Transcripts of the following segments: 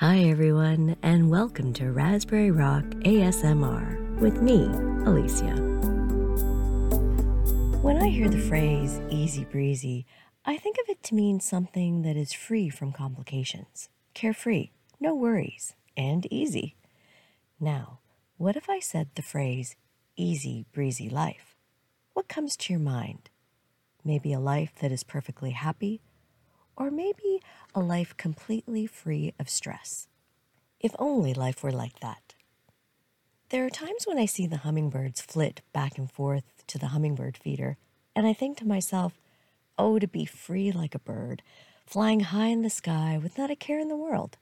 Hi, everyone, and welcome to Raspberry Rock ASMR with me, Alicia. When I hear the phrase easy breezy, I think of it to mean something that is free from complications, carefree, no worries, and easy. Now, what if I said the phrase easy breezy life? What comes to your mind? Maybe a life that is perfectly happy, or maybe a life completely free of stress. If only life were like that. There are times when I see the hummingbirds flit back and forth to the hummingbird feeder, and I think to myself, oh, to be free like a bird, flying high in the sky with not a care in the world.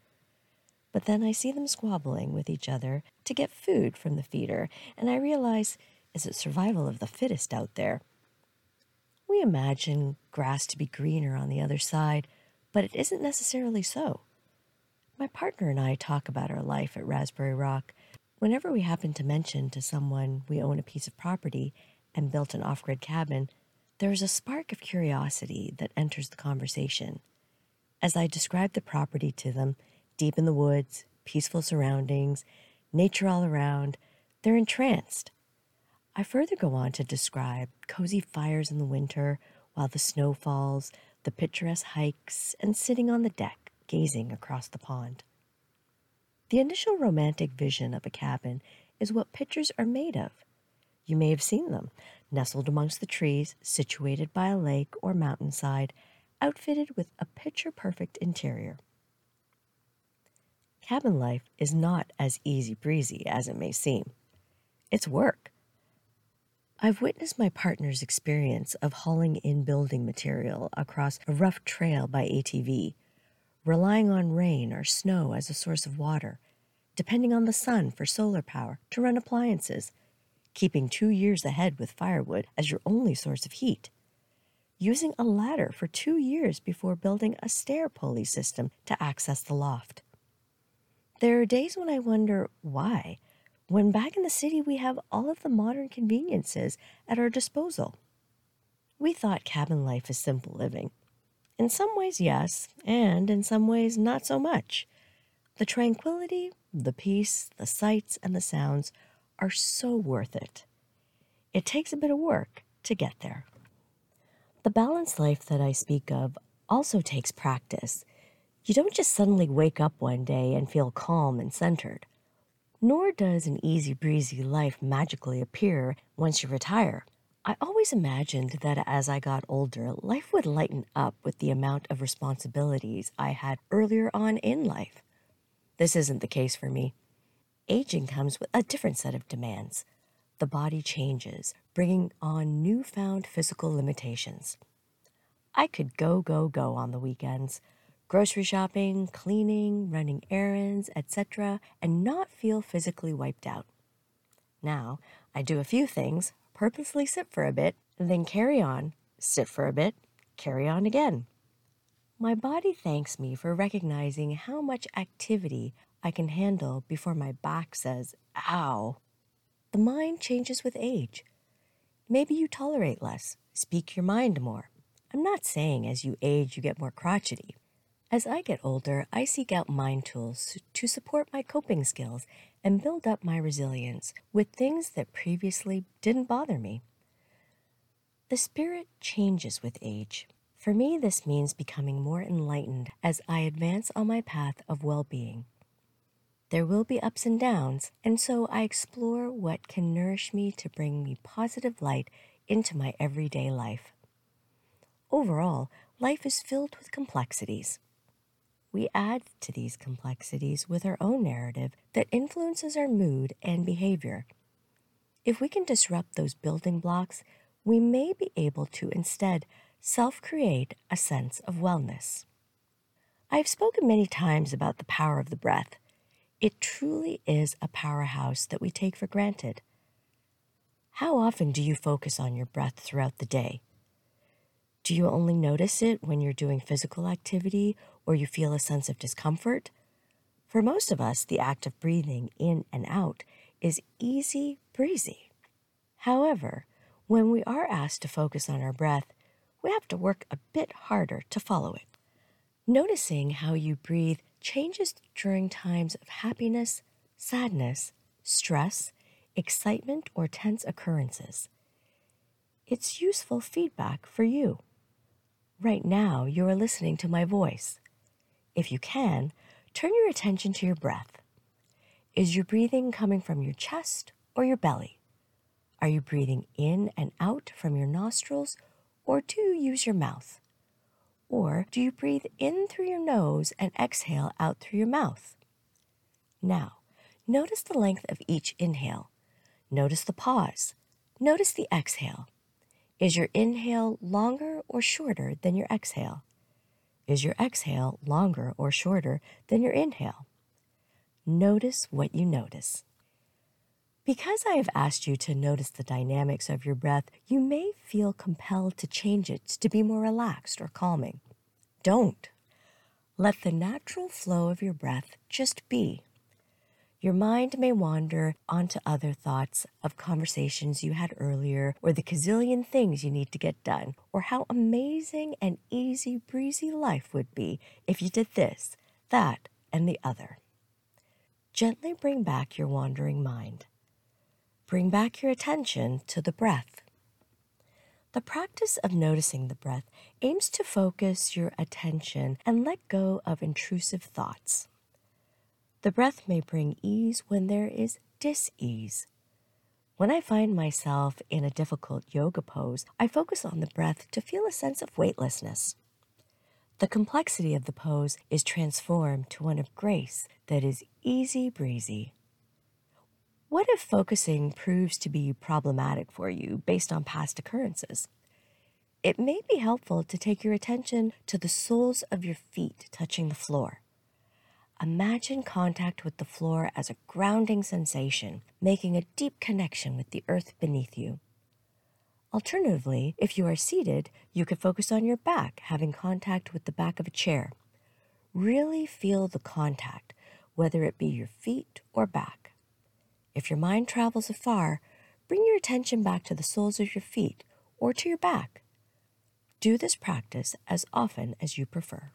But then I see them squabbling with each other to get food from the feeder, and I realize it's a survival of the fittest out there. We imagine grass to be greener on the other side, but it isn't necessarily so. My partner and I talk about our life at Raspberry Rock. Whenever we happen to mention to someone we own a piece of property and built an off grid cabin, there is a spark of curiosity that enters the conversation. As I describe the property to them, deep in the woods, peaceful surroundings, nature all around, they're entranced. I further go on to describe cozy fires in the winter while the snow falls, the picturesque hikes, and sitting on the deck gazing across the pond. The initial romantic vision of a cabin is what pictures are made of. You may have seen them, nestled amongst the trees, situated by a lake or mountainside, outfitted with a picture perfect interior. Cabin life is not as easy breezy as it may seem. It's work. I've witnessed my partner's experience of hauling in building material across a rough trail by ATV, relying on rain or snow as a source of water, depending on the sun for solar power to run appliances, keeping two years ahead with firewood as your only source of heat, using a ladder for two years before building a stair pulley system to access the loft. There are days when I wonder why when back in the city we have all of the modern conveniences at our disposal. We thought cabin life is simple living. In some ways, yes, and in some ways, not so much. The tranquility, the peace, the sights, and the sounds are so worth it. It takes a bit of work to get there. The balanced life that I speak of also takes practice. You don't just suddenly wake up one day and feel calm and centered. Nor does an easy breezy life magically appear once you retire. I always imagined that as I got older, life would lighten up with the amount of responsibilities I had earlier on in life. This isn't the case for me. Aging comes with a different set of demands. The body changes, bringing on newfound physical limitations. I could go, go, go on the weekends grocery shopping, cleaning, running errands, etc., and not feel physically wiped out. Now, I do a few things, purposely sit for a bit, then carry on, sit for a bit, carry on again. My body thanks me for recognizing how much activity I can handle before my back says, ow. The mind changes with age. Maybe you tolerate less, speak your mind more. I'm not saying as you age you get more crotchety. As I get older, I seek out mind tools to support my coping skills and build up my resilience with things that previously didn't bother me. The spirit changes with age. For me, this means becoming more enlightened as I advance on my path of well being. There will be ups and downs, and so I explore what can nourish me to bring me positive light into my everyday life. Overall, life is filled with complexities we add to these complexities with our own narrative that influences our mood and behavior. If we can disrupt those building blocks, we may be able to instead self create a sense of wellness. I have spoken many times about the power of the breath. It truly is a powerhouse that we take for granted. How often do you focus on your breath throughout the day? Do you only notice it when you're doing physical activity or you feel a sense of discomfort? For most of us, the act of breathing in and out is easy breezy. However, when we are asked to focus on our breath, we have to work a bit harder to follow it. Noticing how you breathe changes during times of happiness, sadness, stress, excitement, or tense occurrences. It's useful feedback for you. Right now, you are listening to my voice. If you can, turn your attention to your breath. Is your breathing coming from your chest or your belly? Are you breathing in and out from your nostrils or do you use your mouth? Or do you breathe in through your nose and exhale out through your mouth? Now, notice the length of each inhale. Notice the pause. Notice the exhale. Is your inhale longer or shorter than your exhale? Is your exhale longer or shorter than your inhale? Notice what you notice. Because I have asked you to notice the dynamics of your breath, you may feel compelled to change it to be more relaxed or calming. Don't. Let the natural flow of your breath just be. Your mind may wander onto other thoughts of conversations you had earlier, or the gazillion things you need to get done, or how amazing and easy breezy life would be if you did this, that, and the other. Gently bring back your wandering mind. Bring back your attention to the breath. The practice of noticing the breath aims to focus your attention and let go of intrusive thoughts. The breath may bring ease when there is dis ease. When I find myself in a difficult yoga pose, I focus on the breath to feel a sense of weightlessness. The complexity of the pose is transformed to one of grace that is easy breezy. What if focusing proves to be problematic for you based on past occurrences? It may be helpful to take your attention to the soles of your feet touching the floor. Imagine contact with the floor as a grounding sensation, making a deep connection with the earth beneath you. Alternatively, if you are seated, you could focus on your back, having contact with the back of a chair. Really feel the contact, whether it be your feet or back. If your mind travels afar, bring your attention back to the soles of your feet or to your back. Do this practice as often as you prefer.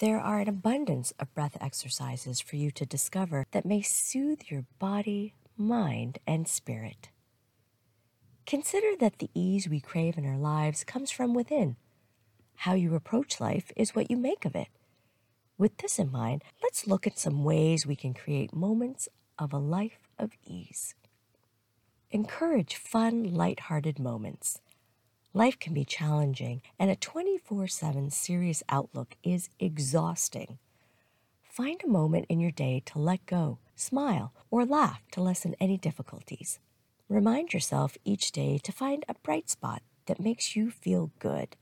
There are an abundance of breath exercises for you to discover that may soothe your body, mind, and spirit. Consider that the ease we crave in our lives comes from within. How you approach life is what you make of it. With this in mind, let's look at some ways we can create moments of a life of ease. Encourage fun, light-hearted moments. Life can be challenging, and a 24 7 serious outlook is exhausting. Find a moment in your day to let go, smile, or laugh to lessen any difficulties. Remind yourself each day to find a bright spot that makes you feel good.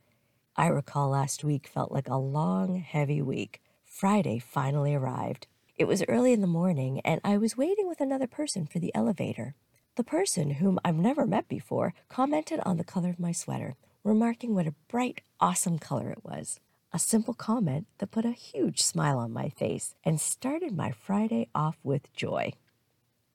I recall last week felt like a long, heavy week. Friday finally arrived. It was early in the morning, and I was waiting with another person for the elevator. The person, whom I've never met before, commented on the color of my sweater, remarking what a bright, awesome color it was. A simple comment that put a huge smile on my face and started my Friday off with joy.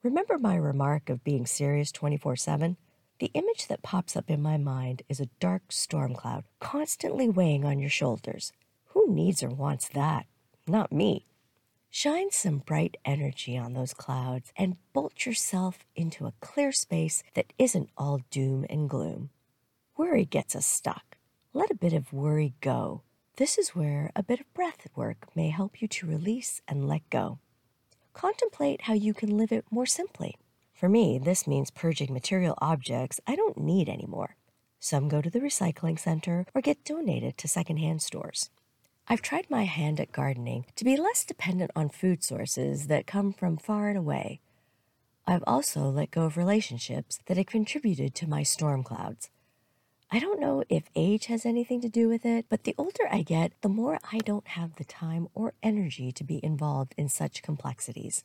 Remember my remark of being serious 24 7? The image that pops up in my mind is a dark storm cloud constantly weighing on your shoulders. Who needs or wants that? Not me. Shine some bright energy on those clouds and bolt yourself into a clear space that isn't all doom and gloom. Worry gets us stuck. Let a bit of worry go. This is where a bit of breath work may help you to release and let go contemplate how you can live it more simply. For me, this means purging material objects I don't need anymore. Some go to the recycling center or get donated to secondhand stores. I've tried my hand at gardening to be less dependent on food sources that come from far and away. I've also let go of relationships that have contributed to my storm clouds. I don't know if age has anything to do with it, but the older I get, the more I don't have the time or energy to be involved in such complexities.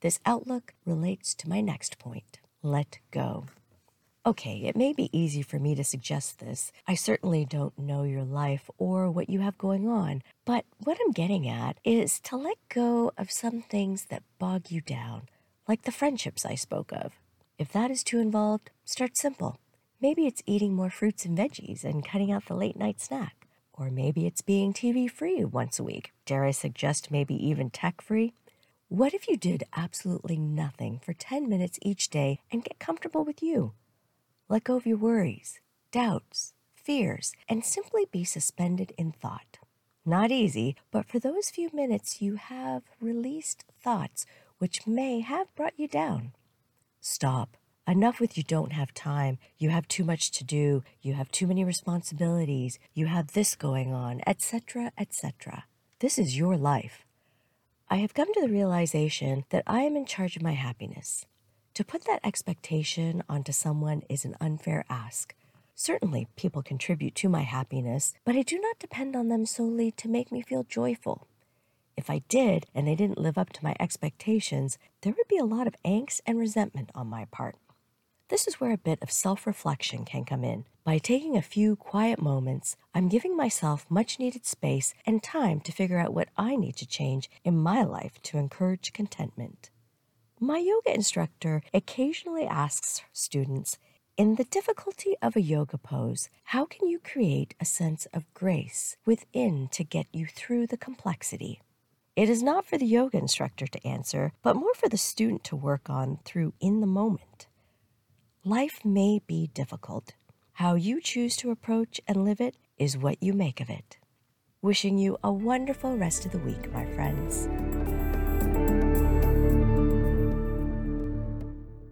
This outlook relates to my next point let go. Okay, it may be easy for me to suggest this. I certainly don't know your life or what you have going on, but what I'm getting at is to let go of some things that bog you down, like the friendships I spoke of. If that is too involved, start simple. Maybe it's eating more fruits and veggies and cutting out the late night snack. Or maybe it's being TV free once a week. Dare I suggest maybe even tech free? What if you did absolutely nothing for 10 minutes each day and get comfortable with you? Let go of your worries, doubts, fears, and simply be suspended in thought. Not easy, but for those few minutes you have released thoughts which may have brought you down. Stop. Enough with you don't have time, you have too much to do, you have too many responsibilities, you have this going on, etc., etc. This is your life. I have come to the realization that I am in charge of my happiness. To put that expectation onto someone is an unfair ask. Certainly, people contribute to my happiness, but I do not depend on them solely to make me feel joyful. If I did and they didn't live up to my expectations, there would be a lot of angst and resentment on my part. This is where a bit of self reflection can come in. By taking a few quiet moments, I'm giving myself much needed space and time to figure out what I need to change in my life to encourage contentment. My yoga instructor occasionally asks students, in the difficulty of a yoga pose, how can you create a sense of grace within to get you through the complexity? It is not for the yoga instructor to answer, but more for the student to work on through in the moment. Life may be difficult. How you choose to approach and live it is what you make of it. Wishing you a wonderful rest of the week, my friends.